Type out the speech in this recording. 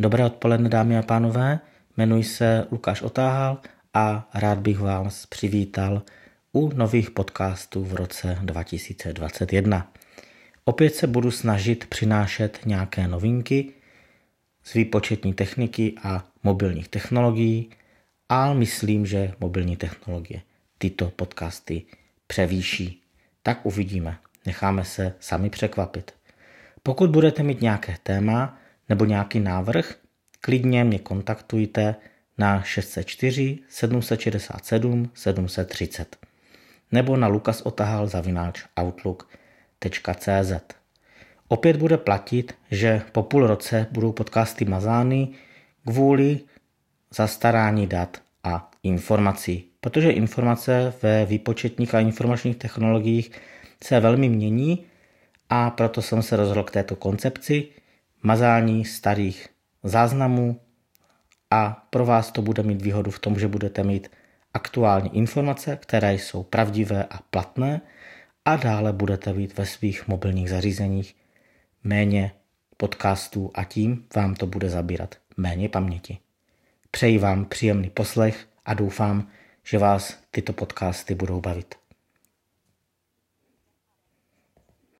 Dobré odpoledne, dámy a pánové. Jmenuji se Lukáš Otáhal a rád bych vás přivítal u nových podcastů v roce 2021. Opět se budu snažit přinášet nějaké novinky z výpočetní techniky a mobilních technologií, ale myslím, že mobilní technologie tyto podcasty převýší. Tak uvidíme. Necháme se sami překvapit. Pokud budete mít nějaké téma nebo nějaký návrh, klidně mě kontaktujte na 604 767 730 nebo na lukasotahal.outlook.cz Opět bude platit, že po půl roce budou podcasty mazány kvůli zastarání dat a informací, protože informace ve výpočetních a informačních technologiích se velmi mění a proto jsem se rozhodl k této koncepci mazání starých záznamů a pro vás to bude mít výhodu v tom, že budete mít aktuální informace, které jsou pravdivé a platné a dále budete mít ve svých mobilních zařízeních méně podcastů a tím vám to bude zabírat méně paměti. Přeji vám příjemný poslech a doufám, že vás tyto podcasty budou bavit.